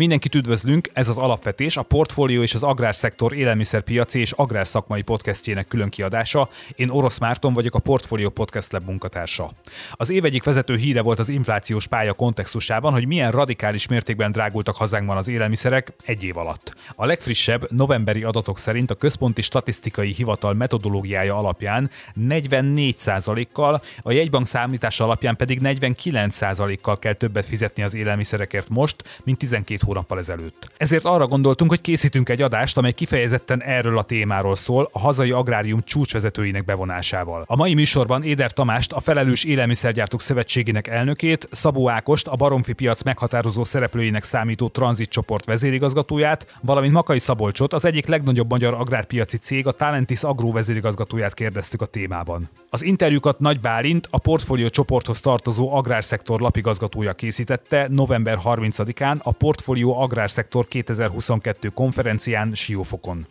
Mindenkit üdvözlünk, ez az Alapvetés, a Portfólió és az Agrárszektor élelmiszerpiaci és agrárszakmai podcastjének külön kiadása. Én Orosz Márton vagyok, a Portfólió Podcast Lab munkatársa. Az év egyik vezető híre volt az inflációs pálya kontextusában, hogy milyen radikális mértékben drágultak hazánkban az élelmiszerek egy év alatt. A legfrissebb novemberi adatok szerint a Központi Statisztikai Hivatal metodológiája alapján 44%-kal, a jegybank számítása alapján pedig 49%-kal kell többet fizetni az élelmiszerekért most, mint 12 hónappal ezelőtt. Ezért arra gondoltunk, hogy készítünk egy adást, amely kifejezetten erről a témáról szól, a hazai agrárium csúcsvezetőinek bevonásával. A mai műsorban Éder Tamást, a Felelős Élelmiszergyártók Szövetségének elnökét, Szabó Ákost, a Baromfi piac meghatározó szereplőinek számító tranzitcsoport vezérigazgatóját, valamint Makai Szabolcsot, az egyik legnagyobb magyar agrárpiaci cég, a Talentis Agro vezérigazgatóját kérdeztük a témában. Az interjúkat Nagy Bálint, a portfólió csoporthoz tartozó agrárszektor lapigazgatója készítette november 30-án a Portfólió Portfólió Agrárszektor 2022 konferencián Siófokon.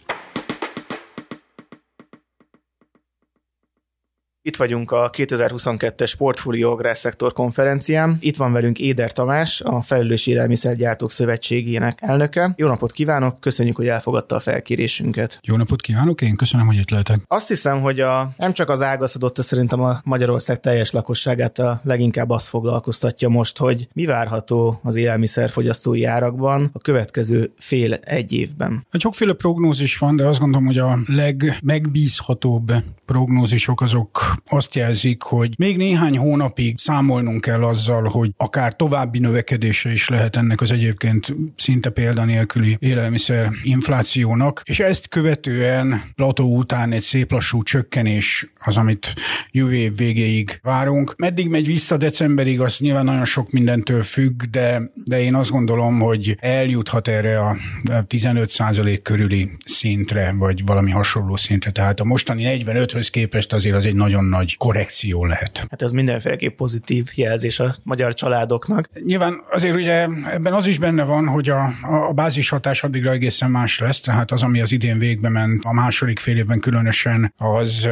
Itt vagyunk a 2022-es Portfólió Agrárszektor konferencián. Itt van velünk Éder Tamás, a Felelős Élelmiszergyártók Szövetségének elnöke. Jó napot kívánok, köszönjük, hogy elfogadta a felkérésünket. Jó napot kívánok, én köszönöm, hogy itt lehetek. Azt hiszem, hogy a, nem csak az ágazatot, de szerintem a Magyarország teljes lakosságát a leginkább azt foglalkoztatja most, hogy mi várható az élelmiszerfogyasztói árakban a következő fél egy évben. Hát sokféle prognózis van, de azt gondolom, hogy a legmegbízhatóbb prognózisok azok azt jelzik, hogy még néhány hónapig számolnunk kell azzal, hogy akár további növekedése is lehet ennek az egyébként szinte példanélküli élelmiszer inflációnak, és ezt követően plató után egy szép lassú csökkenés az, amit jövő év végéig várunk. Meddig megy vissza decemberig, az nyilván nagyon sok mindentől függ, de, de én azt gondolom, hogy eljuthat erre a 15% körüli szintre, vagy valami hasonló szintre. Tehát a mostani 45-höz képest azért az egy nagyon nagy korrekció lehet. Hát ez mindenféleképp pozitív jelzés a magyar családoknak. Nyilván azért ugye ebben az is benne van, hogy a, a bázis hatás addigra egészen más lesz, tehát az, ami az idén végbe ment, a második fél évben különösen, az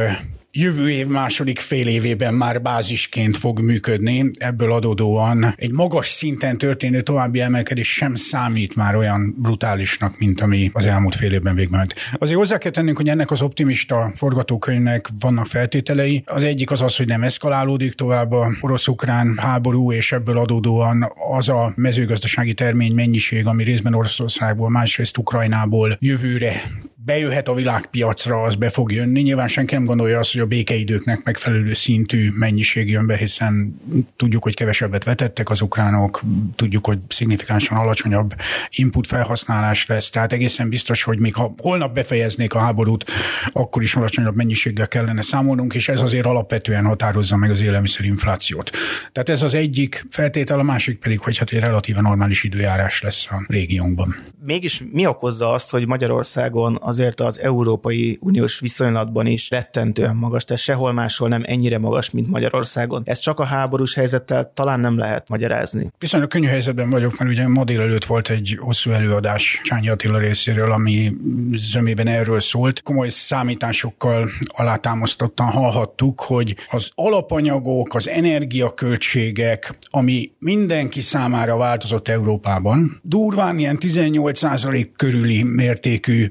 jövő év második fél évében már bázisként fog működni. Ebből adódóan egy magas szinten történő további emelkedés sem számít már olyan brutálisnak, mint ami az elmúlt fél évben végben ment. Azért hozzá kell tennünk, hogy ennek az optimista forgatókönyvnek vannak feltételei. Az egyik az az, hogy nem eszkalálódik tovább a orosz-ukrán háború, és ebből adódóan az a mezőgazdasági termény mennyiség, ami részben Oroszországból, másrészt Ukrajnából jövőre bejöhet a világpiacra, az be fog jönni. Nyilván senki nem gondolja azt, hogy a békeidőknek megfelelő szintű mennyiség jön be, hiszen tudjuk, hogy kevesebbet vetettek az ukránok, tudjuk, hogy szignifikánsan alacsonyabb input felhasználás lesz, tehát egészen biztos, hogy még ha holnap befejeznék a háborút, akkor is alacsonyabb mennyiséggel kellene számolnunk, és ez azért alapvetően határozza meg az élelmiszerinflációt. Tehát ez az egyik feltétel, a másik pedig, hogy hát egy relatíve normális időjárás lesz a régiónkban. Mégis mi okozza azt, hogy Magyarországon azért az Európai Uniós viszonylatban is rettentően magas, tehát sehol máshol nem ennyire magas, mint Magyarországon. Ez csak a háborús helyzettel talán nem lehet magyarázni. Viszonylag könnyű helyzetben vagyok, mert ugye ma délelőtt volt egy hosszú előadás Csányi Attila részéről, ami zömében erről szólt. Komoly számításokkal alátámasztottan hallhattuk, hogy az alapanyagok, az energiaköltségek, ami mindenki számára változott Európában, durván ilyen 18% körüli mértékű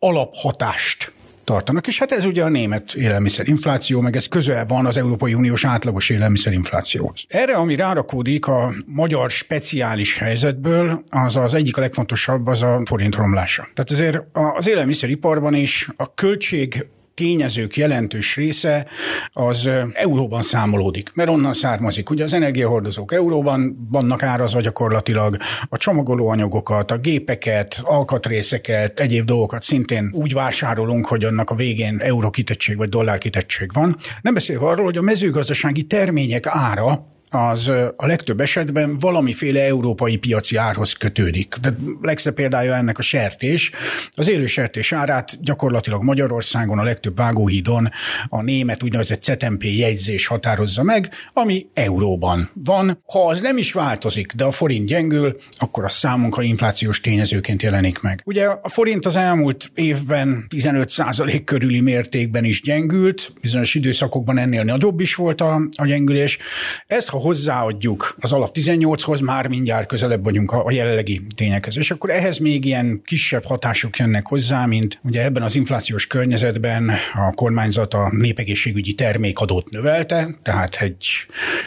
alaphatást tartanak, és hát ez ugye a német élelmiszerinfláció, meg ez közel van az Európai Uniós átlagos élelmiszerinflációhoz. Erre, ami rárakódik a magyar speciális helyzetből, az az egyik a legfontosabb, az a forint romlása. Tehát azért az élelmiszeriparban is a költség tényezők jelentős része az euróban számolódik, mert onnan származik. Ugye az energiahordozók euróban vannak árazva gyakorlatilag, a csomagolóanyagokat, a gépeket, alkatrészeket, egyéb dolgokat szintén úgy vásárolunk, hogy annak a végén euró kitettség vagy dollár kitettség van. Nem beszélve arról, hogy a mezőgazdasági termények ára az a legtöbb esetben valamiféle európai piaci árhoz kötődik. De legszebb példája ennek a sertés. Az élő sertés árát gyakorlatilag Magyarországon a legtöbb vágóhídon a német úgynevezett CTMP jegyzés határozza meg, ami euróban van. Ha az nem is változik, de a forint gyengül, akkor a számunkra inflációs tényezőként jelenik meg. Ugye a forint az elmúlt évben 15% körüli mértékben is gyengült, bizonyos időszakokban ennél nagyobb is volt a, a gyengülés. Ezt, ha hozzáadjuk az alap 18-hoz, már mindjárt közelebb vagyunk a, a jelenlegi tényekhez. És akkor ehhez még ilyen kisebb hatások jönnek hozzá, mint ugye ebben az inflációs környezetben a kormányzat a népegészségügyi termékadót növelte, tehát egy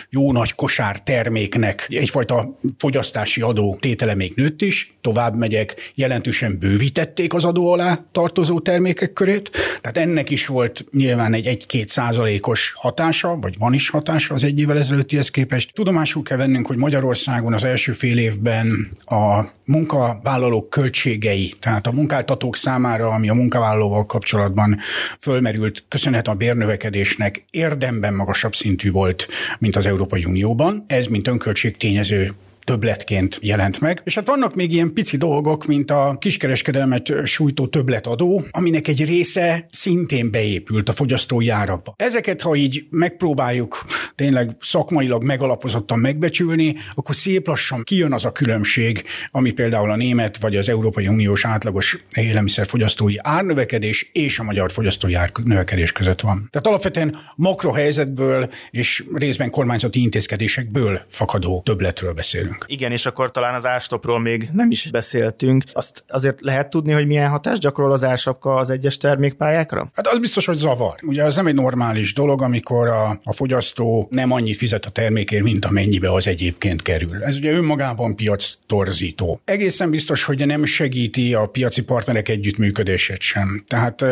jó nagy kosár terméknek egyfajta fogyasztási adó tétele még nőtt is, tovább megyek, jelentősen bővítették az adó alá tartozó termékek körét, tehát ennek is volt nyilván egy 1-2 százalékos hatása, vagy van is hatása az egy évvel ezelőttihez képest. Tudomásul kell vennünk, hogy Magyarországon az első fél évben a munkavállalók költségei, tehát a munkáltatók számára, ami a munkavállalóval kapcsolatban fölmerült, köszönhet a bérnövekedésnek érdemben magasabb szintű volt, mint az Európai Unióban. Ez, mint önköltség tényező többletként jelent meg. És hát vannak még ilyen pici dolgok, mint a kiskereskedelmet sújtó többletadó, aminek egy része szintén beépült a fogyasztói árakba. Ezeket, ha így megpróbáljuk tényleg szakmailag megalapozottan megbecsülni, akkor szép lassan kijön az a különbség, ami például a német vagy az Európai Uniós átlagos élelmiszerfogyasztói árnövekedés és a magyar fogyasztói árnövekedés között van. Tehát alapvetően makrohelyzetből és részben kormányzati intézkedésekből fakadó többletről beszélünk beszélünk. Igen, és akkor talán az árstopról még nem is beszéltünk. Azt azért lehet tudni, hogy milyen hatást gyakorol az ársapka az egyes termékpályákra? Hát az biztos, hogy zavar. Ugye az nem egy normális dolog, amikor a, a fogyasztó nem annyit fizet a termékért, mint amennyibe az egyébként kerül. Ez ugye önmagában piac torzító. Egészen biztos, hogy nem segíti a piaci partnerek együttműködését sem. Tehát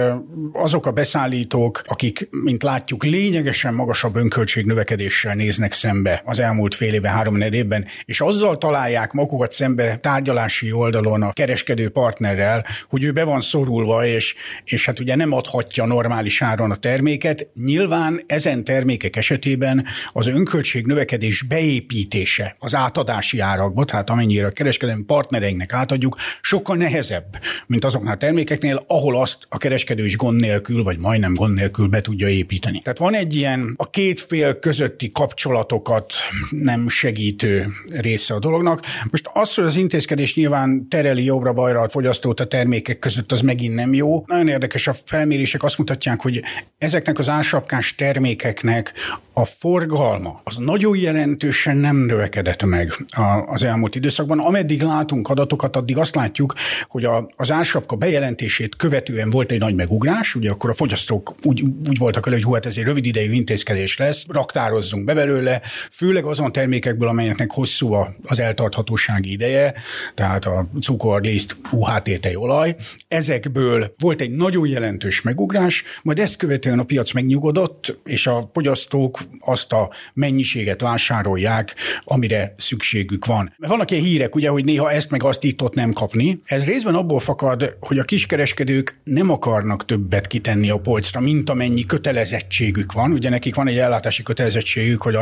azok a beszállítók, akik, mint látjuk, lényegesen magasabb önköltség növekedéssel néznek szembe az elmúlt fél évben, három évben, és azzal találják magukat szembe tárgyalási oldalon a kereskedő partnerrel, hogy ő be van szorulva, és, és hát ugye nem adhatja normális áron a terméket. Nyilván ezen termékek esetében az önköltség növekedés beépítése az átadási árakba, tehát amennyire a kereskedelmi partnereinknek átadjuk, sokkal nehezebb, mint azoknál a termékeknél, ahol azt a kereskedő is gond nélkül, vagy majdnem gond nélkül be tudja építeni. Tehát van egy ilyen a két fél közötti kapcsolatokat nem segítő rész része a dolognak. Most az, hogy az intézkedés nyilván tereli jobbra-bajra a fogyasztót a termékek között, az megint nem jó. Nagyon érdekes, a felmérések azt mutatják, hogy ezeknek az ársapkás termékeknek a forgalma az nagyon jelentősen nem növekedett meg az elmúlt időszakban. Ameddig látunk adatokat, addig azt látjuk, hogy a, az ársapka bejelentését követően volt egy nagy megugrás, ugye akkor a fogyasztók úgy, úgy voltak elő, hogy hú, hát ez egy rövid idejű intézkedés lesz, raktározzunk be belőle, főleg azon termékekből, amelyeknek hosszú a az eltarthatósági ideje, tehát a cukor, liszt, UHT tejolaj. Ezekből volt egy nagyon jelentős megugrás, majd ezt követően a piac megnyugodott, és a fogyasztók azt a mennyiséget vásárolják, amire szükségük van. Mert vannak ilyen hírek, ugye, hogy néha ezt meg azt itt nem kapni. Ez részben abból fakad, hogy a kiskereskedők nem akarnak többet kitenni a polcra, mint amennyi kötelezettségük van. Ugye nekik van egy ellátási kötelezettségük, hogy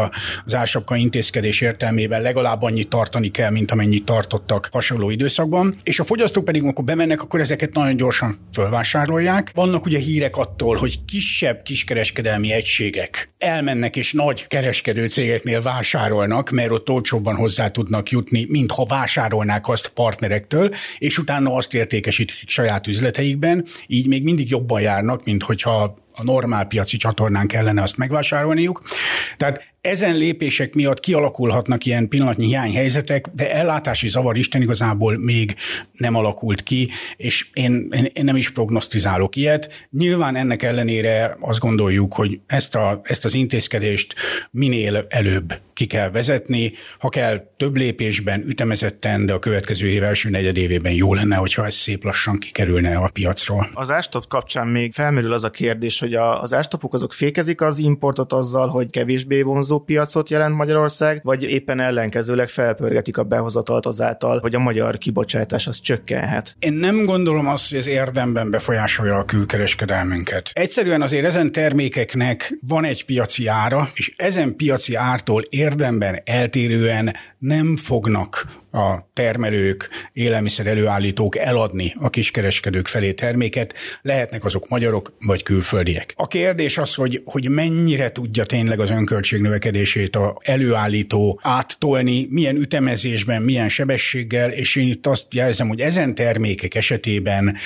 az ársapka intézkedés értelmében legalább annyi annyit tartani kell, mint amennyit tartottak hasonló időszakban, és a fogyasztók pedig, amikor bemennek, akkor ezeket nagyon gyorsan fölvásárolják. Vannak ugye hírek attól, hogy kisebb kiskereskedelmi egységek elmennek és nagy kereskedő cégeknél vásárolnak, mert ott olcsóbban hozzá tudnak jutni, mintha vásárolnák azt partnerektől, és utána azt értékesítik saját üzleteikben, így még mindig jobban járnak, mint hogyha a normál piaci csatornán kellene azt megvásárolniuk. Tehát ezen lépések miatt kialakulhatnak ilyen pillanatnyi hiányhelyzetek, de ellátási zavar Isten igazából még nem alakult ki, és én, én, nem is prognosztizálok ilyet. Nyilván ennek ellenére azt gondoljuk, hogy ezt, a, ezt az intézkedést minél előbb ki kell vezetni, ha kell több lépésben, ütemezetten, de a következő év első negyedévében jó lenne, hogyha ez szép lassan kikerülne a piacról. Az ástop kapcsán még felmerül az a kérdés, hogy az ástopok azok fékezik az importot azzal, hogy kevésbé vonzó piacot jelent Magyarország, vagy éppen ellenkezőleg felpörgetik a behozatalt azáltal, hogy a magyar kibocsátás az csökkenhet. Én nem gondolom azt, hogy ez érdemben befolyásolja a külkereskedelmünket. Egyszerűen azért ezen termékeknek van egy piaci ára, és ezen piaci ártól érdemben eltérően nem fognak a termelők, élelmiszer előállítók eladni a kiskereskedők felé terméket, lehetnek azok magyarok vagy külföldiek. A kérdés az, hogy, hogy mennyire tudja tényleg az önköltség növekedését a előállító áttolni, milyen ütemezésben, milyen sebességgel, és én itt azt jelzem, hogy ezen termékek esetében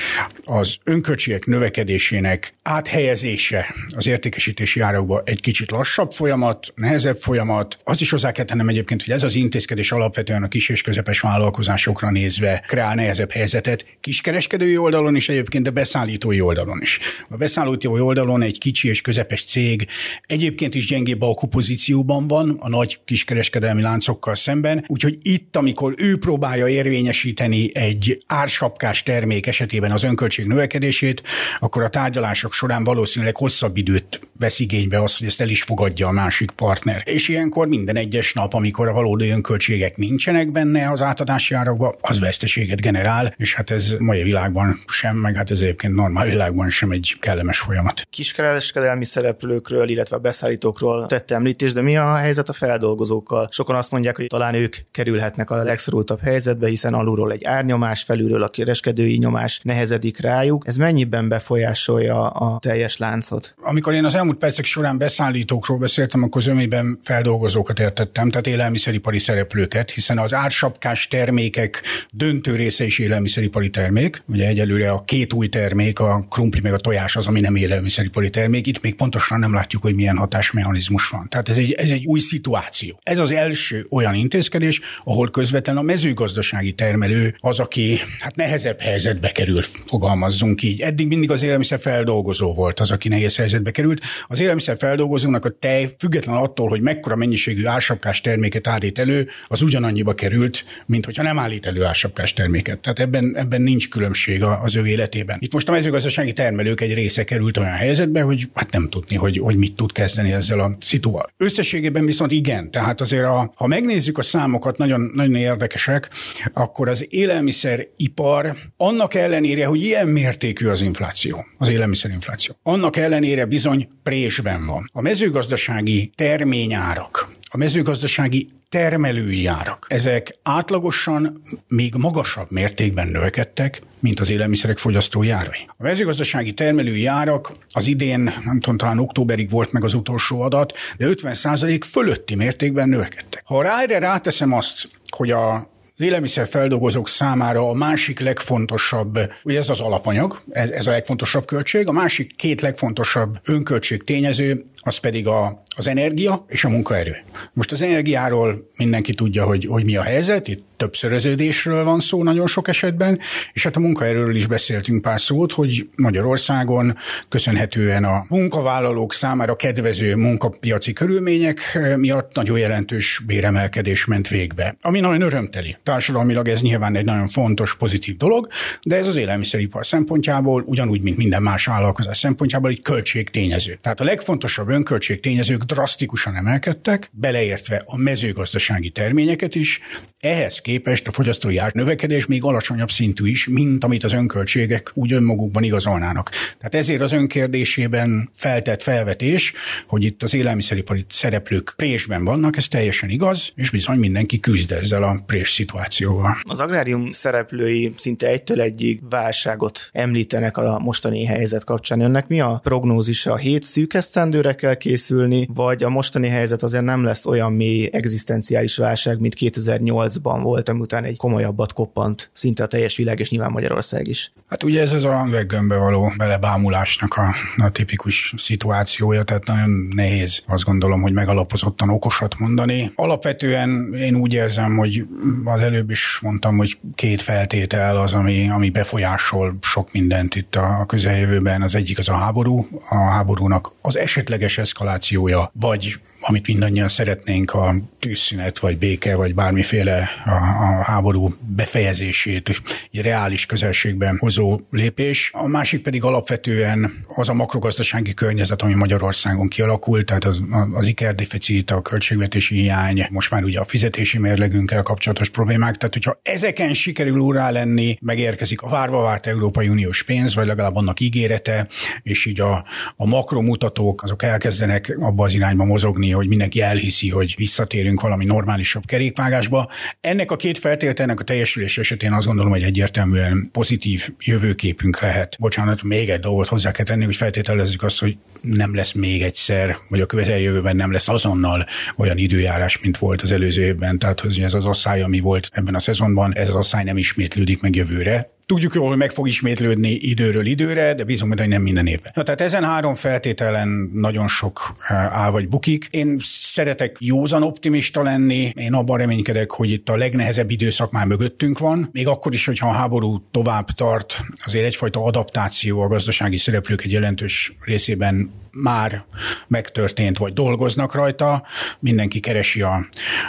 az önköltségek növekedésének áthelyezése az értékesítési árakba egy kicsit lassabb folyamat, nehezebb folyamat. Az is hozzá kell tennem egyébként, hogy ez az intézkedés alapvetően a kis és közepes vállalkozásokra nézve kreál nehezebb helyzetet, kiskereskedői oldalon is egyébként, de beszállítói oldalon is. A beszállítói oldalon egy kicsi és közepes cég egyébként is gyengébb alkupozícióban van a nagy kiskereskedelmi láncokkal szemben, úgyhogy itt, amikor ő próbálja érvényesíteni egy ársapkás termék esetében az önköltség növekedését, akkor a tárgyalások során valószínűleg hosszabb időt vesz igénybe az, hogy ezt el is fogadja a másik partner. És ilyenkor minden egyes nap, amikor a valódi önköltségek nincsenek benne az átadási árakban, az veszteséget generál, és hát ez mai világban sem, meg hát ez egyébként normál világban sem egy kellemes folyamat. Kiskereskedelmi szereplőkről, illetve a beszállítókról tette említés, de mi a helyzet a feldolgozókkal? Sokan azt mondják, hogy talán ők kerülhetnek a legszorultabb helyzetbe, hiszen alulról egy árnyomás, felülről a kereskedői nyomás nehezedik rájuk. Ez mennyiben befolyásolja a teljes láncot? Amikor én az elmúlt percek során beszállítókról beszéltem, akkor zömében feldolgozókat értettem, tehát élelmiszeripari szereplőket, hiszen az ársapkás termékek döntő része is élelmiszeripari termék. Ugye egyelőre a két új termék, a krumpli meg a tojás az, ami nem élelmiszeripari termék. Itt még pontosan nem látjuk, hogy milyen hatásmechanizmus van. Tehát ez egy, ez egy új szituáció. Ez az első olyan intézkedés, ahol közvetlen a mezőgazdasági termelő az, aki hát nehezebb helyzetbe kerül, fogalmazzunk így. Eddig mindig az élelmiszer feldolgozó volt az, aki nehéz helyzetbe került. Az élelmiszer feldolgozónak a tej, független attól, hogy mekkora mennyiségű ársapkás terméket állít elő, az ugyanannyiba került, mint hogyha nem állít elő ársapkás terméket. Tehát ebben, ebben nincs különbség az ő életében. Itt most a mezőgazdasági termelők egy része került olyan helyzetbe, hogy hát nem tudni, hogy, hogy mit tud kezdeni ezzel a szituval. Összességében viszont igen, tehát azért a, ha megnézzük a számokat, nagyon, nagyon érdekesek, akkor az élelmiszeripar annak ellenére, hogy ilyen mértékű az infláció, az élelmiszerinfláció, annak ellenére bizony présben van. A mezőgazdasági terményárak, a mezőgazdasági termelői árak. Ezek átlagosan még magasabb mértékben növekedtek, mint az élelmiszerek fogyasztói árai. A mezőgazdasági termelői árak az idén, nem tudom, talán októberig volt meg az utolsó adat, de 50% fölötti mértékben növekedtek. Ha erre ráteszem azt, hogy a az élelmiszerfeldolgozók számára a másik legfontosabb, ugye ez az alapanyag, ez, ez a legfontosabb költség, a másik két legfontosabb önköltség tényező, az pedig a, az energia és a munkaerő. Most az energiáról mindenki tudja, hogy, hogy mi a helyzet, itt többszöröződésről van szó nagyon sok esetben, és hát a munkaerőről is beszéltünk pár szót, hogy Magyarországon köszönhetően a munkavállalók számára kedvező munkapiaci körülmények miatt nagyon jelentős béremelkedés ment végbe, ami nagyon örömteli. Társadalmilag ez nyilván egy nagyon fontos, pozitív dolog, de ez az élelmiszeripar szempontjából, ugyanúgy, mint minden más vállalkozás szempontjából, egy költségtényező. Tehát a legfontosabb önköltség tényezők drasztikusan emelkedtek, beleértve a mezőgazdasági terményeket is. Ehhez képest a fogyasztói ár növekedés még alacsonyabb szintű is, mint amit az önköltségek úgy önmagukban igazolnának. Tehát ezért az önkérdésében feltett felvetés, hogy itt az élelmiszeripari szereplők présben vannak, ez teljesen igaz, és bizony mindenki küzd ezzel a prés szituációval. Az agrárium szereplői szinte egytől egyig válságot említenek a mostani helyzet kapcsán. Önnek mi a prognózisa? A hét szűk esztendőre kell készülni, vagy a mostani helyzet azért nem lesz olyan mély egzisztenciális válság, mint 2008-ban volt? után egy komolyabbat koppant szinte a teljes világ, és nyilván Magyarország is. Hát ugye ez az a veggömbbe való belebámulásnak a, a tipikus szituációja, tehát nagyon nehéz azt gondolom, hogy megalapozottan okosat mondani. Alapvetően én úgy érzem, hogy az előbb is mondtam, hogy két feltétel az, ami, ami befolyásol sok mindent itt a közeljövőben. Az egyik az a háború, a háborúnak az esetleges eszkalációja, vagy amit mindannyian szeretnénk, a tűzszünet, vagy béke, vagy bármiféle a, a háború befejezését, egy reális közelségben hozó lépés. A másik pedig alapvetően az a makrogazdasági környezet, ami Magyarországon kialakult, tehát az, az ikerdeficit, a költségvetési hiány, most már ugye a fizetési mérlegünkkel kapcsolatos problémák. Tehát, hogyha ezeken sikerül úrá lenni, megérkezik a várva várt Európai Uniós pénz, vagy legalább annak ígérete, és így a, a makromutatók azok elkezdenek abba az irányba mozogni, hogy mindenki elhiszi, hogy visszatérünk valami normálisabb kerékvágásba. Ennek a két feltételnek a teljesülés esetén azt gondolom, hogy egyértelműen pozitív jövőképünk lehet. Bocsánat, még egy dolgot hozzá kell tenni, hogy feltételezzük azt, hogy nem lesz még egyszer, vagy a közeljövőben nem lesz azonnal olyan időjárás, mint volt az előző évben. Tehát hogy ez az asszály, ami volt ebben a szezonban, ez az asszály nem ismétlődik meg jövőre. Tudjuk jól, hogy meg fog ismétlődni időről időre, de bízunk hogy nem minden évben. Na, tehát ezen három feltételen nagyon sok eh, áll vagy bukik. Én szeretek józan optimista lenni, én abban reménykedek, hogy itt a legnehezebb időszak már mögöttünk van. Még akkor is, hogyha a háború tovább tart, azért egyfajta adaptáció a gazdasági szereplők egy jelentős részében már megtörtént, vagy dolgoznak rajta. Mindenki keresi a,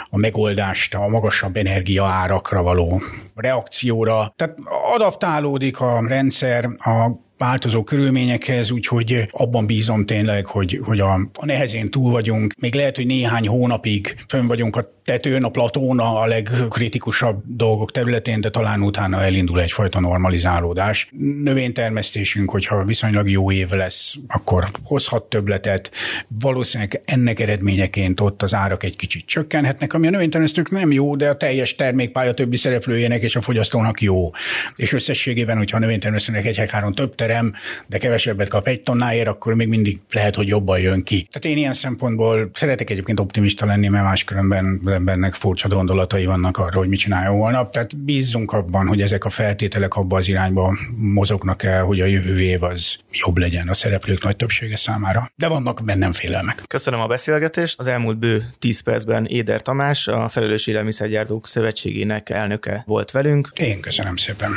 a megoldást a magasabb energiaárakra való reakcióra. Tehát adaptálódik a rendszer a változó körülményekhez, úgyhogy abban bízom tényleg, hogy, hogy a, a nehezén túl vagyunk. Még lehet, hogy néhány hónapig fönn vagyunk a tetőn, a platón a legkritikusabb dolgok területén, de talán utána elindul egyfajta normalizálódás. Növénytermesztésünk, hogyha viszonylag jó év lesz, akkor hozhat többletet. Valószínűleg ennek eredményeként ott az árak egy kicsit csökkenhetnek, ami a növénytermesztők nem jó, de a teljes termékpálya többi szereplőjének és a fogyasztónak jó. És összességében, hogyha a növénytermesztőnek egy hektáron több terem, de kevesebbet kap egy tonnáért, akkor még mindig lehet, hogy jobban jön ki. Tehát én ilyen szempontból szeretek egyébként optimista lenni, mert máskülönben embernek furcsa gondolatai vannak arra, hogy mit csináljon holnap. Tehát bízzunk abban, hogy ezek a feltételek abba az irányba mozognak el, hogy a jövő év az jobb legyen a szereplők nagy többsége számára. De vannak bennem félelmek. Köszönöm a beszélgetést. Az elmúlt bő 10 percben Éder Tamás, a Felelős Élelmiszergyártók Szövetségének elnöke volt velünk. Én köszönöm szépen.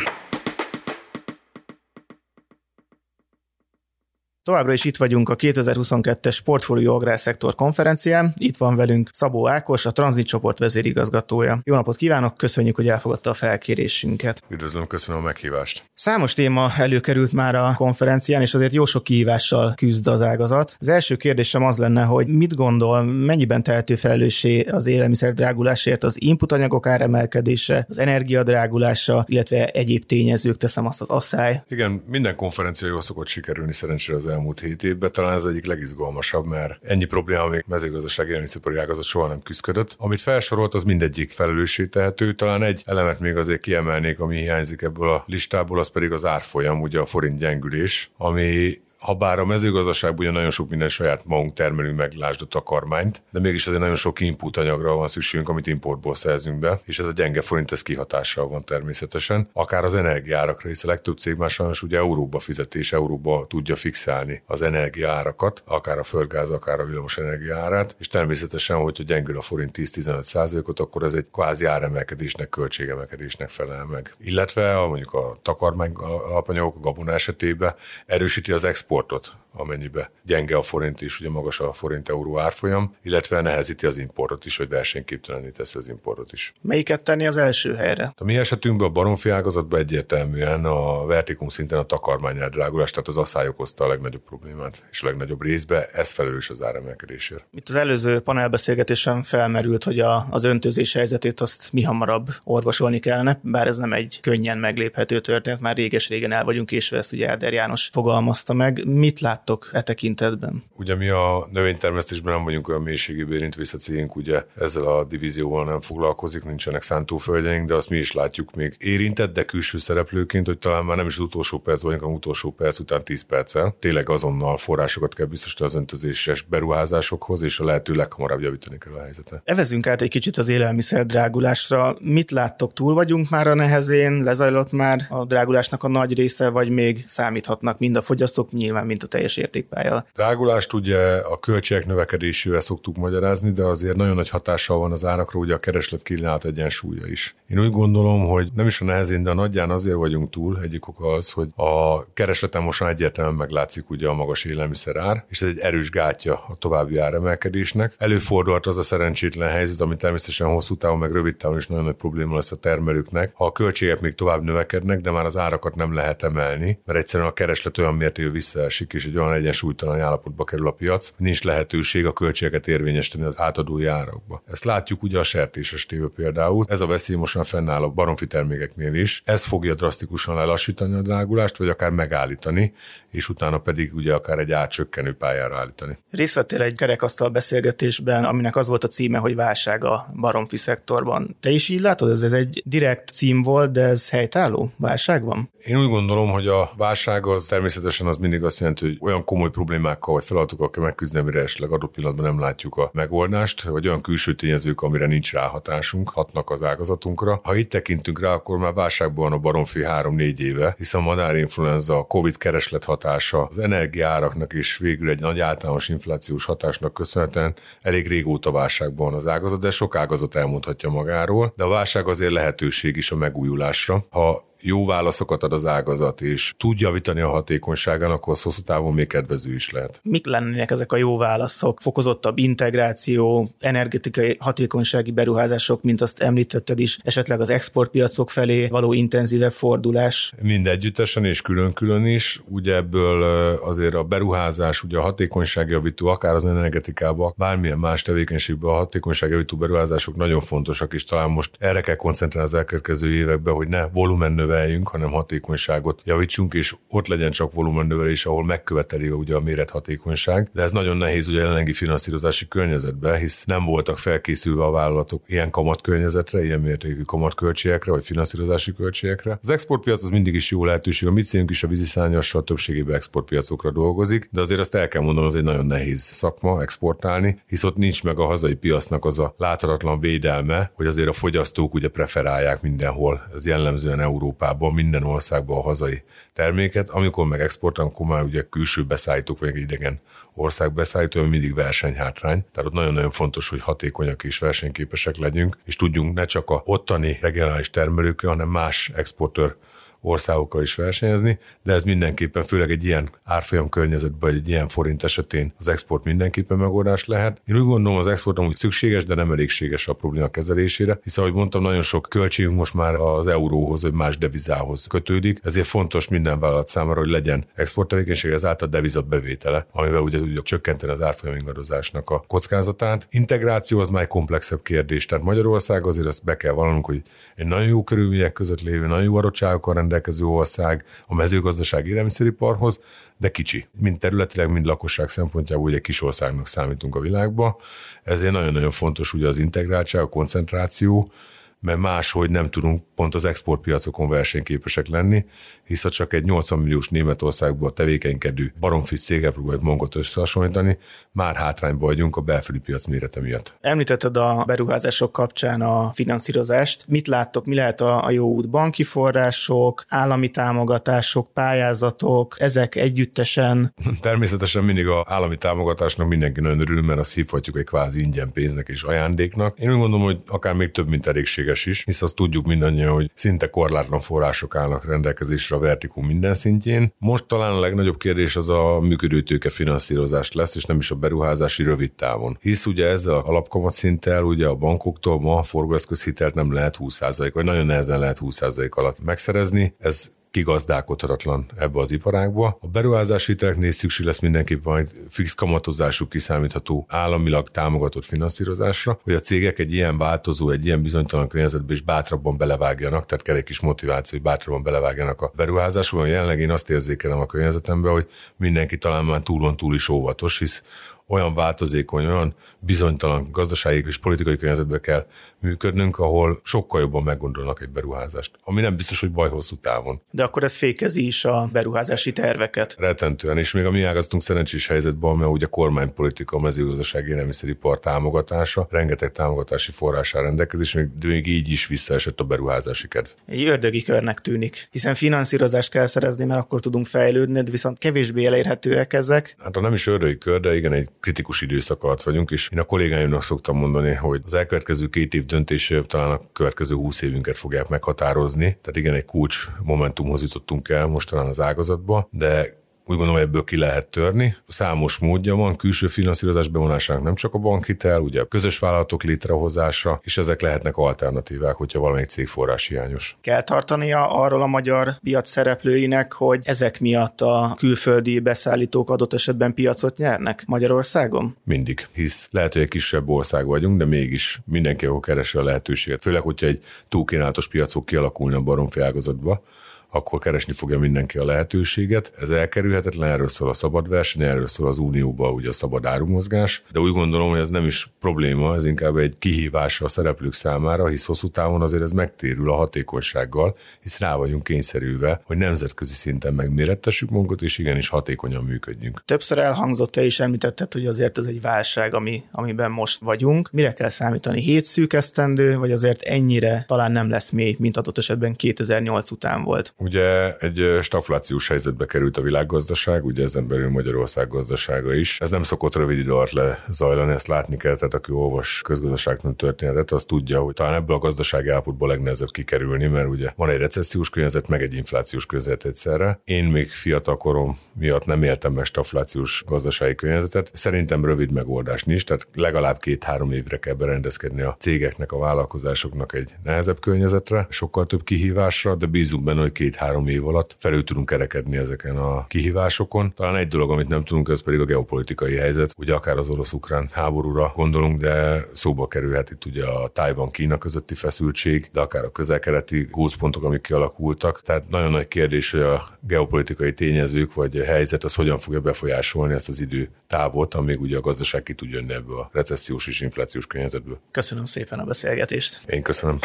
Továbbra is itt vagyunk a 2022-es Portfólió Agrárszektor konferencián. Itt van velünk Szabó Ákos, a Transit csoport vezérigazgatója. Jó napot kívánok, köszönjük, hogy elfogadta a felkérésünket. Üdvözlöm, köszönöm a meghívást. Számos téma előkerült már a konferencián, és azért jó sok kihívással küzd az ágazat. Az első kérdésem az lenne, hogy mit gondol, mennyiben tehető felelőssé az élelmiszer drágulásért az inputanyagok áremelkedése, az energia drágulása, illetve egyéb tényezők, teszem azt az asszály. Igen, minden konferencia jól szokott sikerülni szerencsére az elmúlt hét évben. Talán ez egyik legizgalmasabb, mert ennyi probléma még mezőgazdasági élelmiszeripari ágazat soha nem küzdött. Amit felsorolt, az mindegyik felelőssé tehető. Talán egy elemet még azért kiemelnék, ami hiányzik ebből a listából, az pedig az árfolyam, ugye a forint gyengülés, ami ha bár a mezőgazdaságban ugye nagyon sok minden saját magunk termelünk meg, lásd a takarmányt, de mégis azért nagyon sok input anyagra van szükségünk, amit importból szerzünk be, és ez a gyenge forint ez kihatással van természetesen. Akár az energiárakra, hisz a legtöbb cég már sajnos ugye euróba fizetés, euróba tudja fixálni az energiárakat, akár a földgáz, akár a villamos energiárát, és természetesen, hogyha gyengül a forint 10-15 százalékot, akkor ez egy kvázi áremelkedésnek, költségemelkedésnek felel meg. Illetve mondjuk a takarmány alapanyagok, a gabona esetében erősíti az export exportot, amennyibe gyenge a forint is, ugye magas a forint-euró árfolyam, illetve nehezíti az importot is, vagy versenyképtelené teszi az importot is. Melyiket tenni az első helyre? A mi esetünkben a baromfi ágazatban egyértelműen a vertikum szinten a takarmány eldrágulás, tehát az asszály okozta a legnagyobb problémát, és a legnagyobb részbe ez felelős az áremelkedésért. Itt az előző panelbeszélgetésen felmerült, hogy a, az öntözés helyzetét azt mi hamarabb orvosolni kellene, bár ez nem egy könnyen megléphető történet, már réges-régen el vagyunk késve, ezt ugye Elder János fogalmazta meg mit láttok e tekintetben? Ugye mi a növénytermesztésben nem vagyunk olyan mélységében érintve, a cégünk ugye ezzel a divízióval nem foglalkozik, nincsenek szántóföldjeink, de azt mi is látjuk még érintett, de külső szereplőként, hogy talán már nem is az utolsó perc vagyunk, hanem utolsó perc után 10 perccel. Tényleg azonnal forrásokat kell biztosítani az öntözéses beruházásokhoz, és a lehető leghamarabb javítani kell a helyzetet. Evezünk át egy kicsit az élelmiszer drágulásra. Mit láttok, túl vagyunk már a nehezén, lezajlott már a drágulásnak a nagy része, vagy még számíthatnak mind a fogyasztók, nyilván mint a teljes értékpálya. Drágulást ugye a költségek növekedésével szoktuk magyarázni, de azért nagyon nagy hatással van az árakra, ugye a kereslet kínálat egyensúlya is. Én úgy gondolom, hogy nem is a nehezén, de a nagyján azért vagyunk túl. Egyik oka az, hogy a keresleten most már egyértelműen meglátszik ugye a magas élelmiszer ár, és ez egy erős gátja a további áremelkedésnek. Előfordulhat az a szerencsétlen helyzet, ami természetesen hosszú távon, meg rövid távon is nagyon nagy probléma lesz a termelőknek, ha a költségek még tovább növekednek, de már az árakat nem lehet emelni, mert egyszerűen a kereslet olyan mértékű visszaesik, és egy olyan egyensúlytalan állapotba kerül a piac, nincs lehetőség a költségeket érvényesíteni az átadói árakba. Ezt látjuk ugye a sertéses téve például. Ez a veszély most már fennáll a baromfi termékeknél is. Ez fogja drasztikusan lelassítani a drágulást, vagy akár megállítani, és utána pedig ugye akár egy átcsökkenő pályára állítani. Részt vettél egy kerekasztal beszélgetésben, aminek az volt a címe, hogy válság a baromfi szektorban. Te is így látod, ez, ez egy direkt cím volt, de ez helytálló válságban? Én úgy gondolom, hogy a válság az természetesen az mindig azt jelenti, hogy olyan komoly problémákkal vagy feladatokkal kell megküzdeni, amire esetleg adott pillanatban nem látjuk a megoldást, vagy olyan külső tényezők, amire nincs ráhatásunk, hatnak az ágazatunkra. Ha itt tekintünk rá, akkor már válságban van a baromfi 3-4 éve, hiszen a madárinfluenza, a Covid kereslet hatása, az energiáraknak is végül egy nagy általános inflációs hatásnak köszönhetően elég régóta válságban az ágazat, de sok ágazat elmondhatja magáról, de a válság azért lehetőség is a megújulásra. Ha jó válaszokat ad az ágazat, és tud javítani a hatékonyságán, akkor az hosszú távon még kedvező is lehet. Mik lennének ezek a jó válaszok? Fokozottabb integráció, energetikai hatékonysági beruházások, mint azt említetted is, esetleg az exportpiacok felé való intenzívebb fordulás? Mind együttesen és külön-külön is. Ugye ebből azért a beruházás, ugye a hatékonyságjavító, akár az energetikában, bármilyen más tevékenységben a hatékonyságjavító beruházások nagyon fontosak, és talán most erre kell koncentrálni az elkövetkező években, hogy ne volumen növeljünk, hanem hatékonyságot javítsunk, és ott legyen csak növelés, ahol megköveteli ugye a méret hatékonyság. De ez nagyon nehéz ugye a jelenlegi finanszírozási környezetben, hisz nem voltak felkészülve a vállalatok ilyen kamatkörnyezetre, ilyen mértékű kamatköltségekre, vagy finanszírozási költségekre. Az exportpiac az mindig is jó lehetőség. A mi célunk is a víziszányassal többségében exportpiacokra dolgozik, de azért azt el kell mondanom, az egy nagyon nehéz szakma exportálni, hisz ott nincs meg a hazai piacnak az a láthatatlan védelme, hogy azért a fogyasztók ugye preferálják mindenhol. Ez jellemzően Európa Európában, minden országban a hazai terméket, amikor meg exportálunk, akkor már ugye külső beszállítók, vagy idegen ország beszállító, ami mindig versenyhátrány. Tehát ott nagyon-nagyon fontos, hogy hatékonyak és versenyképesek legyünk, és tudjunk ne csak a ottani regionális termelőkkel, hanem más exportőr országokkal is versenyezni, de ez mindenképpen, főleg egy ilyen árfolyam környezetben, egy ilyen forint esetén az export mindenképpen megoldás lehet. Én úgy gondolom, az export amúgy szükséges, de nem elégséges a probléma kezelésére, hiszen, ahogy mondtam, nagyon sok költségünk most már az euróhoz, vagy más devizához kötődik, ezért fontos minden vállalat számára, hogy legyen exporttevékenység, ezáltal devizat bevétele, amivel ugye tudjuk csökkenteni az árfolyam ingadozásnak a kockázatát. Integráció az már egy komplexebb kérdés, tehát Magyarország azért azt be kell vallanunk, hogy egy nagyon jó körülmények között lévő, nagyon jó adottságokkal rendelkező ország a mezőgazdaság élelmiszeriparhoz, de kicsi. Mind területileg, mind lakosság szempontjából ugye kis országnak számítunk a világba. Ezért nagyon-nagyon fontos ugye az integráltság, a koncentráció, mert máshogy nem tudunk pont az exportpiacokon versenyképesek lenni, hisz ha csak egy 80 milliós Németországban tevékenykedő baromfis céggel próbáljuk magunkat összehasonlítani, már hátrányba vagyunk a belföldi piac mérete miatt. Említetted a beruházások kapcsán a finanszírozást. Mit láttok, mi lehet a, a jó út? Banki források, állami támogatások, pályázatok, ezek együttesen? Természetesen mindig a állami támogatásnak mindenki nagyon örül, mert azt hívhatjuk egy kvázi ingyen pénznek és ajándéknak. Én úgy gondolom, hogy akár még több, mint elégséges is, hisz azt tudjuk mindannyian, hogy szinte korlátlan források állnak rendelkezésre a Vertikum minden szintjén. Most talán a legnagyobb kérdés az a működőtőke finanszírozást lesz, és nem is a beruházási rövid távon. Hisz ugye ezzel a alapkamat szinttel ugye a bankoktól ma forgóeszközhitelt nem lehet 20% vagy nagyon nehezen lehet 20% alatt megszerezni. Ez kigazdálkodhatatlan ebbe az iparágba. A beruházási hiteleknél szükség lesz mindenképp majd fix kamatozású kiszámítható államilag támogatott finanszírozásra, hogy a cégek egy ilyen változó, egy ilyen bizonytalan környezetbe is bátrabban belevágjanak, tehát kell egy kis motiváció, hogy bátrabban belevágjanak a beruházásban. Jelenleg én azt érzékelem a környezetemben, hogy mindenki talán már túlon túl is óvatos, hisz olyan változékony, olyan bizonytalan gazdasági és politikai környezetbe kell működnünk, ahol sokkal jobban meggondolnak egy beruházást, ami nem biztos, hogy baj hosszú távon. De akkor ez fékezi is a beruházási terveket. Retentően, és még a mi ágazatunk szerencsés helyzetben, mert ugye a kormánypolitika, a mezőgazdasági élelmiszeripar támogatása, rengeteg támogatási forrásá rendelkezés, még, de még így is visszaesett a beruházási kedv. Egy ördögi körnek tűnik, hiszen finanszírozást kell szerezni, mert akkor tudunk fejlődni, de viszont kevésbé elérhetőek ezek. Hát a nem is ördögi kör, de igen, egy kritikus időszak alatt vagyunk, és én a kollégáimnak szoktam mondani, hogy az elkövetkező két év döntése talán a következő húsz évünket fogják meghatározni. Tehát igen, egy kulcs momentumhoz jutottunk el mostanán az ágazatba, de úgy gondolom, ebből ki lehet törni. Számos módja van, külső finanszírozás bevonásának nem csak a bankhitel, ugye a közös vállalatok létrehozása, és ezek lehetnek alternatívák, hogyha valamelyik cég forrás hiányos. Kell tartania arról a magyar piac szereplőinek, hogy ezek miatt a külföldi beszállítók adott esetben piacot nyernek Magyarországon? Mindig, hisz lehet, hogy egy kisebb ország vagyunk, de mégis mindenki, ahol keresi a lehetőséget. Főleg, hogyha egy túlkínálatos piacok kialakulnak a baromfi ágazatba, akkor keresni fogja mindenki a lehetőséget. Ez elkerülhetetlen, erről szól a szabad verseny, erről szól az unióba ugye a szabad árumozgás, de úgy gondolom, hogy ez nem is probléma, ez inkább egy kihívás a szereplők számára, hisz hosszú távon azért ez megtérül a hatékonysággal, hisz rá vagyunk kényszerülve, hogy nemzetközi szinten megmérettessük magunkat, és igenis hatékonyan működjünk. Többször elhangzott, te is említetted, hogy azért ez egy válság, ami, amiben most vagyunk. Mire kell számítani? Hét szűk esztendő, vagy azért ennyire talán nem lesz mély, mint adott esetben 2008 után volt? Ugye egy stagflációs helyzetbe került a világgazdaság, ugye ezen belül Magyarország gazdasága is. Ez nem szokott rövid idő alatt lezajlani, ezt látni kell, tehát aki olvas közgazdaságtan történetet, az tudja, hogy talán ebből a gazdasági állapotból legnehezebb kikerülni, mert ugye van egy recessziós környezet, meg egy inflációs környezet egyszerre. Én még fiatal korom miatt nem éltem meg stagflációs gazdasági környezetet. Szerintem rövid megoldás nincs, tehát legalább két-három évre kell berendezkedni a cégeknek, a vállalkozásoknak egy nehezebb környezetre, sokkal több kihívásra, de bízunk benne, hogy két-három év alatt felül tudunk kerekedni ezeken a kihívásokon. Talán egy dolog, amit nem tudunk, ez pedig a geopolitikai helyzet. Ugye akár az orosz-ukrán háborúra gondolunk, de szóba kerülhet itt ugye a Tájvan-Kína közötti feszültség, de akár a közel-keleti gócpontok, amik kialakultak. Tehát nagyon nagy kérdés, hogy a geopolitikai tényezők vagy a helyzet az hogyan fogja befolyásolni ezt az idő távot, amíg ugye a gazdaság ki tud jönni ebből a recessziós és inflációs környezetből. Köszönöm szépen a beszélgetést. Én köszönöm.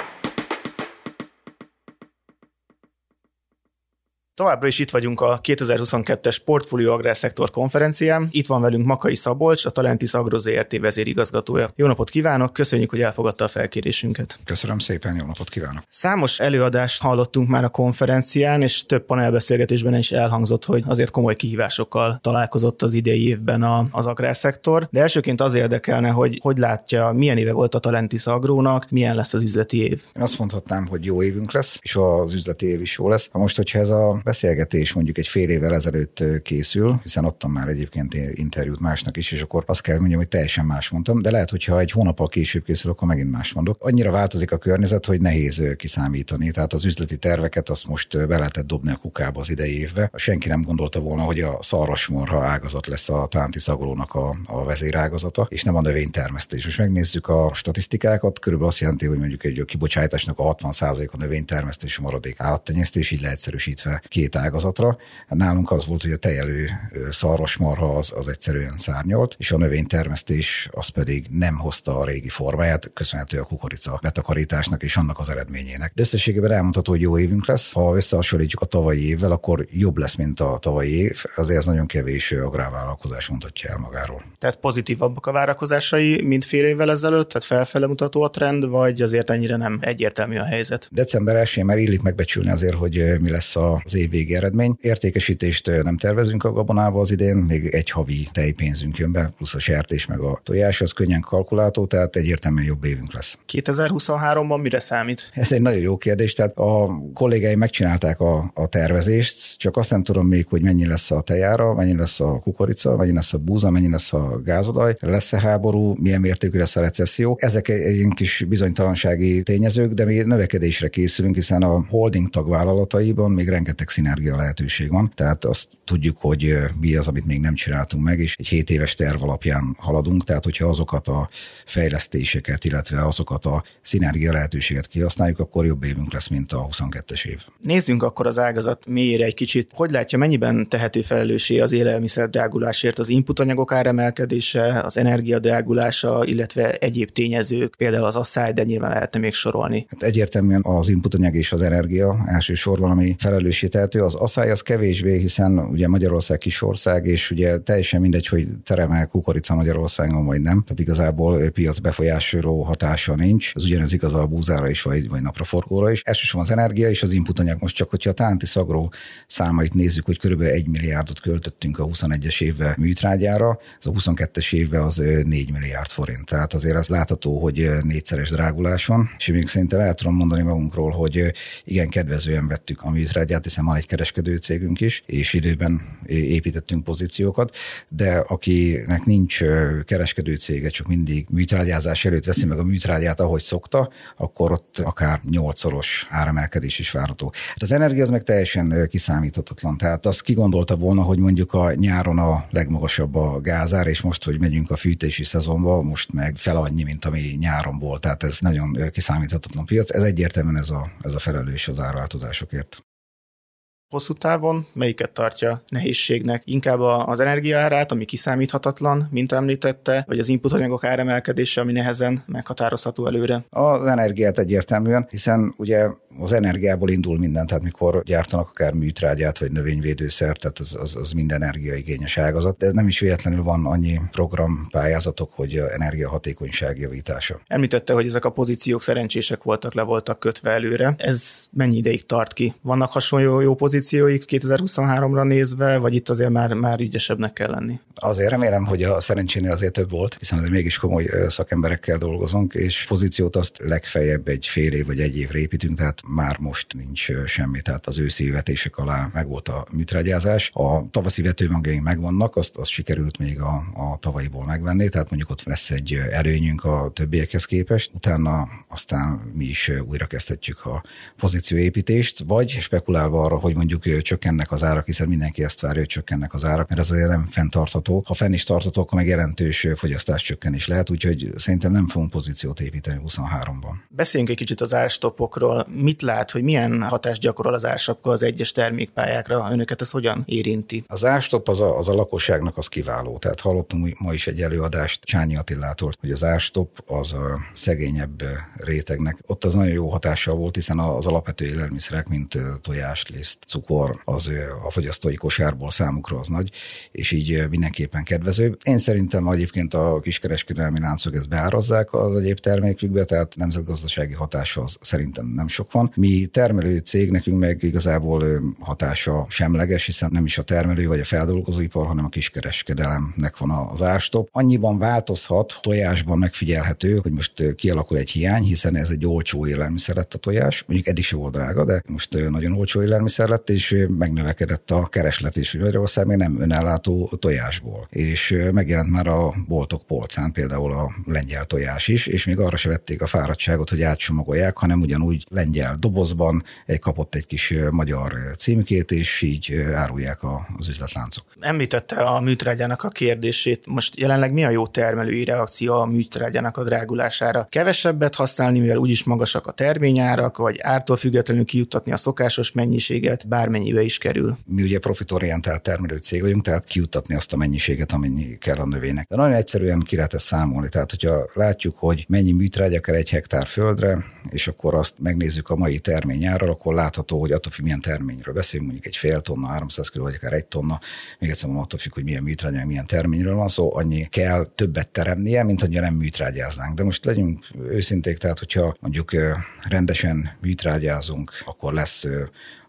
Továbbra is itt vagyunk a 2022-es Portfolio Agrárszektor konferencián. Itt van velünk Makai Szabolcs, a Talentis Agro ZRT vezérigazgatója. Jó napot kívánok, köszönjük, hogy elfogadta a felkérésünket. Köszönöm szépen, jó napot kívánok. Számos előadást hallottunk már a konferencián, és több panelbeszélgetésben is elhangzott, hogy azért komoly kihívásokkal találkozott az idei évben a, az agrárszektor. De elsőként az érdekelne, hogy hogy látja, milyen éve volt a Talentis Agrónak, milyen lesz az üzleti év. Én azt mondhatnám, hogy jó évünk lesz, és az üzleti év is jó lesz. Ha most, hogyha ez a beszélgetés mondjuk egy fél évvel ezelőtt készül, hiszen ottan már egyébként interjút másnak is, és akkor azt kell mondjam, hogy teljesen más mondtam, de lehet, hogyha egy hónappal később készül, akkor megint más mondok. Annyira változik a környezet, hogy nehéz kiszámítani. Tehát az üzleti terveket azt most be lehetett dobni a kukába az idei évbe. Senki nem gondolta volna, hogy a szarvasmorha ágazat lesz a Tánti Szagolónak a, a vezérágazata, és nem a növénytermesztés. Most megnézzük a statisztikákat, körülbelül azt jelenti, hogy mondjuk egy kibocsátásnak a 60% a növénytermesztés, a maradék állattenyésztés, így leegyszerűsítve két ágazatra. Hát nálunk az volt, hogy a tejelő szarvasmarha az, az egyszerűen szárnyolt, és a növénytermesztés az pedig nem hozta a régi formáját, köszönhető a kukorica betakarításnak és annak az eredményének. De összességében elmondható, hogy jó évünk lesz. Ha összehasonlítjuk a tavalyi évvel, akkor jobb lesz, mint a tavalyi év. Azért ez nagyon kevés agrárvállalkozás mondhatja el magáról. Tehát pozitívabbak a várakozásai, mint fél évvel ezelőtt, tehát felfele mutató a trend, vagy azért ennyire nem egyértelmű a helyzet? December 1 már illik megbecsülni azért, hogy mi lesz az év végi eredmény. Értékesítést nem tervezünk a gabonába az idén, még egy havi tejpénzünk jön be, plusz a sertés meg a tojás, az könnyen kalkulálható, tehát egyértelműen jobb évünk lesz. 2023-ban mire számít? Ez egy nagyon jó kérdés, tehát a kollégáim megcsinálták a, a tervezést, csak azt nem tudom még, hogy mennyi lesz a tejára, mennyi lesz a kukorica, mennyi lesz a búza, mennyi lesz a gázolaj, lesz-e háború, milyen mértékű lesz a recesszió. Ezek egy kis bizonytalansági tényezők, de mi növekedésre készülünk, hiszen a holding tagvállalataiban még rengeteg szinergia lehetőség van. Tehát azt tudjuk, hogy mi az, amit még nem csináltunk meg, és egy 7 éves terv alapján haladunk, tehát hogyha azokat a fejlesztéseket, illetve azokat a szinergia lehetőséget kihasználjuk, akkor jobb évünk lesz, mint a 22-es év. Nézzünk akkor az ágazat mélyére egy kicsit. Hogy látja, mennyiben tehető felelőssé az élelmiszer drágulásért az inputanyagok áremelkedése, az energia drágulása, illetve egyéb tényezők, például az asszály, de nyilván lehetne még sorolni. Hát egyértelműen az inputanyag és az energia elsősorban, ami felelőssé tehető, az asszály az kevésbé, hiszen ugye Magyarország kis ország, és ugye teljesen mindegy, hogy teremel kukorica Magyarországon vagy nem, tehát igazából piac befolyásoló hatása nincs. Ez ugyanez igaz a búzára is, vagy, vagy napraforgóra is. Elsősorban az energia és az inputanyag most csak, hogyha a Tánti Szagró számait nézzük, hogy körülbelül 1 milliárdot költöttünk a 21-es évbe műtrágyára, az a 22-es évben az 4 milliárd forint. Tehát azért az látható, hogy négyszeres drágulás van, és még szerintem el tudom mondani magunkról, hogy igen, kedvezően vettük a műtrágyát, hiszen van egy kereskedő cégünk is, és időben építettünk pozíciókat, de akinek nincs kereskedő cége, csak mindig műtrágyázás előtt veszi meg a műtrágyát, ahogy szokta, akkor ott akár nyolcszoros áremelkedés is várható. Hát az energia az meg teljesen kiszámíthatatlan. Tehát azt kigondolta volna, hogy mondjuk a nyáron a legmagasabb a gázár, és most, hogy megyünk a fűtési szezonba, most meg fel annyi, mint ami nyáron volt. Tehát ez nagyon kiszámíthatatlan piac. Ez egyértelműen ez a, ez a felelős az árváltozásokért hosszú távon, melyiket tartja nehézségnek? Inkább az energiaárát, ami kiszámíthatatlan, mint említette, vagy az inputanyagok áremelkedése, ami nehezen meghatározható előre? Az energiát egyértelműen, hiszen ugye az energiából indul minden, tehát mikor gyártanak akár műtrágyát vagy növényvédőszert, tehát az, az, az minden energiaigényes ágazat, de nem is véletlenül van annyi program pályázatok, hogy energiahatékonyság javítása. Említette, hogy ezek a pozíciók szerencsések voltak, le voltak kötve előre. Ez mennyi ideig tart ki? Vannak hasonló jó pozícióik 2023-ra nézve, vagy itt azért már, már ügyesebbnek kell lenni? Azért remélem, hogy a szerencsénél azért több volt, hiszen azért mégis komoly szakemberekkel dolgozunk, és pozíciót azt legfeljebb egy fél év vagy egy évre építünk, tehát már most nincs semmi, tehát az őszi vetések alá megvolt a műtrágyázás. A tavaszi vetőmagjaink megvannak, azt, azt sikerült még a, a tavalyiból megvenni, tehát mondjuk ott lesz egy előnyünk a többiekhez képest. Utána aztán mi is újra kezdhetjük a pozícióépítést, vagy spekulálva arra, hogy mondjuk csökkennek az árak, hiszen mindenki ezt várja, hogy csökkennek az árak, mert ez azért nem fenntartható. Ha fenn is tartható, akkor meg jelentős fogyasztás csökkenés lehet, úgyhogy szerintem nem fogunk pozíciót építeni 23-ban. Beszéljünk egy kicsit az árstopokról. Mi mit lát, hogy milyen hatást gyakorol az ársapka az egyes termékpályákra? Önöket ez hogyan érinti? Az árstop az a, az a lakosságnak az kiváló. Tehát hallottunk ma is egy előadást Csányi Attilától, hogy az árstop az a szegényebb rétegnek. Ott az nagyon jó hatással volt, hiszen az alapvető élelmiszerek, mint tojás, liszt, cukor, az a fogyasztói kosárból számukra az nagy, és így mindenképpen kedvező. Én szerintem egyébként a kiskereskedelmi láncok ezt beárazzák az egyéb termékükbe, tehát nemzetgazdasági hatása az szerintem nem sok van van. Mi termelő cég, nekünk meg igazából hatása semleges, hiszen nem is a termelő vagy a feldolgozóipar, hanem a kiskereskedelemnek van az árstop. Annyiban változhat, tojásban megfigyelhető, hogy most kialakul egy hiány, hiszen ez egy olcsó élelmiszer lett a tojás. Mondjuk eddig se volt drága, de most nagyon olcsó élelmiszer lett, és megnövekedett a kereslet is Magyarország még nem önellátó tojásból. És megjelent már a boltok polcán például a lengyel tojás is, és még arra se vették a fáradtságot, hogy átcsomagolják, hanem ugyanúgy lengyel lengyel dobozban, kapott egy kis magyar címkét, és így árulják az üzletláncok. Említette a műtrágyának a kérdését. Most jelenleg mi a jó termelői reakció a műtrágyának a drágulására? Kevesebbet használni, mivel úgyis magasak a terményárak, vagy ártól függetlenül kijuttatni a szokásos mennyiséget, bármennyibe is kerül? Mi ugye profitorientált termelő cég vagyunk, tehát kijuttatni azt a mennyiséget, amennyi kell a növénynek. De nagyon egyszerűen ki lehet ezt számolni. Tehát, hogyha látjuk, hogy mennyi műtrágya kell egy hektár földre, és akkor azt megnézzük a mai terményáról, akkor látható, hogy attól függ, milyen terményről beszélünk, mondjuk egy fél tonna, 300 kg, vagy akár egy tonna, még egyszer mondom, attól függ, hogy milyen műtrágya, milyen terményről van szó, annyi kell többet teremnie, mint hogyha nem műtrágyáznánk. De most legyünk őszinték, tehát hogyha mondjuk rendesen műtrágyázunk, akkor lesz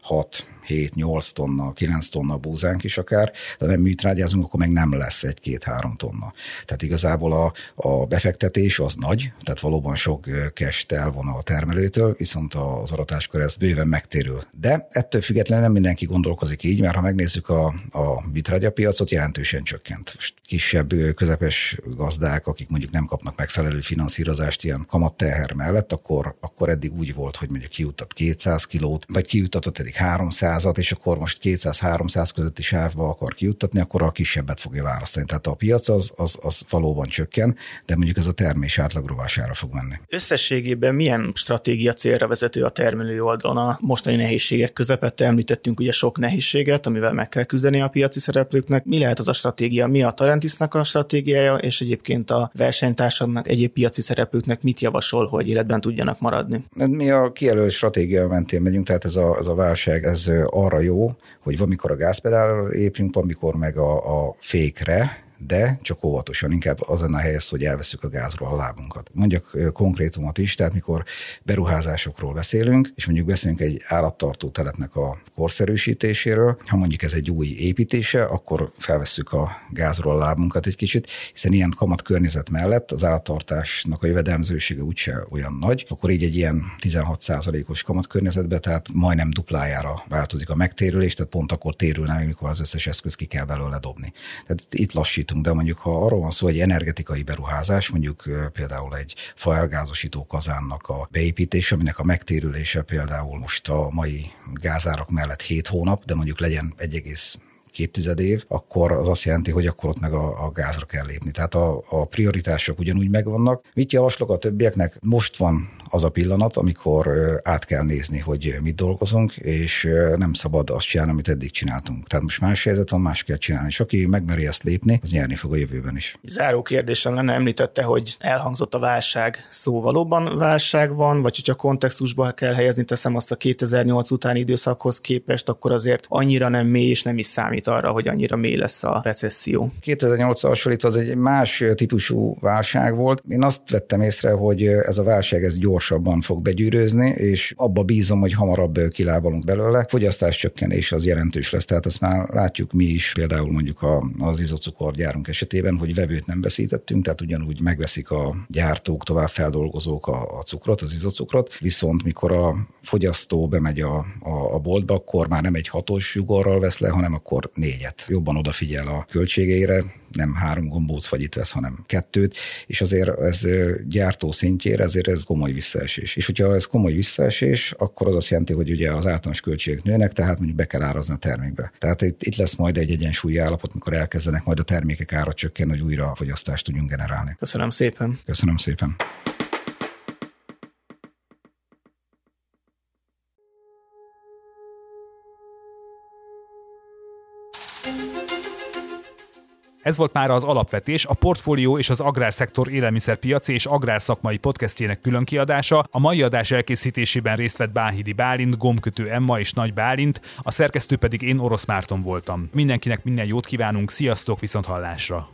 6 7-8 tonna, 9 tonna búzánk is akár, de nem műtrágyázunk, akkor meg nem lesz egy-két-három tonna. Tehát igazából a, a befektetés az nagy, tehát valóban sok kest elvon a termelőtől, viszont az aratáskor ez bőven megtérül. De ettől függetlenül nem mindenki gondolkozik így, mert ha megnézzük a, a műtrágyapiacot, jelentősen csökkent. Kisebb, közepes gazdák, akik mondjuk nem kapnak megfelelő finanszírozást ilyen kamatteher mellett, akkor, akkor eddig úgy volt, hogy mondjuk kiutat 200 kilót, vagy kiutatott eddig 300 gázat, és akkor most 200-300 közötti sávba akar kijuttatni, akkor a kisebbet fogja választani. Tehát a piac az, az, az valóban csökken, de mondjuk ez a termés átlagrovására fog menni. Összességében milyen stratégia célra vezető a termelői oldalon a mostani nehézségek közepette? Említettünk ugye sok nehézséget, amivel meg kell küzdeni a piaci szereplőknek. Mi lehet az a stratégia? Mi a Tarentisnak a stratégiája, és egyébként a versenytársadnak, egyéb piaci szereplőknek mit javasol, hogy életben tudjanak maradni? Mi a kijelölt stratégia mentén megyünk, tehát ez a, ez a válság ez arra jó, hogy valamikor a gázpedálra épünk, valamikor meg a, a fékre, de csak óvatosan, inkább az lenne a helyes, hogy elveszük a gázról a lábunkat. Mondjak konkrétumot is, tehát mikor beruházásokról beszélünk, és mondjuk beszélünk egy állattartó telepnek a korszerűsítéséről, ha mondjuk ez egy új építése, akkor felvesszük a gázról a lábunkat egy kicsit, hiszen ilyen kamat környezet mellett az állattartásnak a jövedelmzősége úgyse olyan nagy, akkor így egy ilyen 16%-os kamat környezetben, tehát majdnem duplájára változik a megtérülés, tehát pont akkor térül nem, amikor az összes eszköz ki kell belőle dobni. Tehát itt lassítunk számítunk, de mondjuk ha arról van szó, hogy energetikai beruházás, mondjuk például egy faelgázosító kazánnak a beépítése, aminek a megtérülése például most a mai gázárak mellett 7 hónap, de mondjuk legyen 1, két tized év, akkor az azt jelenti, hogy akkor ott meg a, a gázra kell lépni. Tehát a, a prioritások ugyanúgy megvannak. Mit javaslok a többieknek? Most van az a pillanat, amikor át kell nézni, hogy mit dolgozunk, és nem szabad azt csinálni, amit eddig csináltunk. Tehát most más helyzet van, más kell csinálni. És aki megmeri ezt lépni, az nyerni fog a jövőben is. Záró kérdésem lenne, említette, hogy elhangzott a válság szó. Valóban válság van, vagy hogyha kontextusba kell helyezni, teszem azt a 2008 utáni időszakhoz képest, akkor azért annyira nem mély, és nem is számít arra, hogy annyira mély lesz a recesszió. 2008 hasonlítva az egy más típusú válság volt. Én azt vettem észre, hogy ez a válság ez gyors gyorsabban fog begyűrőzni, és abba bízom, hogy hamarabb kilábalunk belőle. Fogyasztás csökkenés az jelentős lesz, tehát azt már látjuk mi is, például mondjuk a, az izocukorgyárunk esetében, hogy vevőt nem veszítettünk, tehát ugyanúgy megveszik a gyártók, tovább feldolgozók a, a cukrot, az izocukrot, viszont mikor a fogyasztó bemegy a, a, a boltba, akkor már nem egy hatos jugorral vesz le, hanem akkor négyet. Jobban odafigyel a költségeire, nem három gombóc fagyit vesz, hanem kettőt, és azért ez gyártó szintjére, ezért ez komoly visszaesés. És hogyha ez komoly visszaesés, akkor az azt jelenti, hogy ugye az általános költségek nőnek, tehát mondjuk be kell árazni a termékbe. Tehát itt, itt lesz majd egy egyensúlyi állapot, mikor elkezdenek majd a termékek ára csökkenni, hogy újra a fogyasztást tudjunk generálni. Köszönöm szépen. Köszönöm szépen. Ez volt már az alapvetés, a portfólió és az agrárszektor élelmiszerpiaci és agrárszakmai podcastjének külön kiadása. A mai adás elkészítésében részt vett Báhidi Bálint, Gomkötő Emma és Nagy Bálint, a szerkesztő pedig én Orosz Márton voltam. Mindenkinek minden jót kívánunk, sziasztok, viszont hallásra!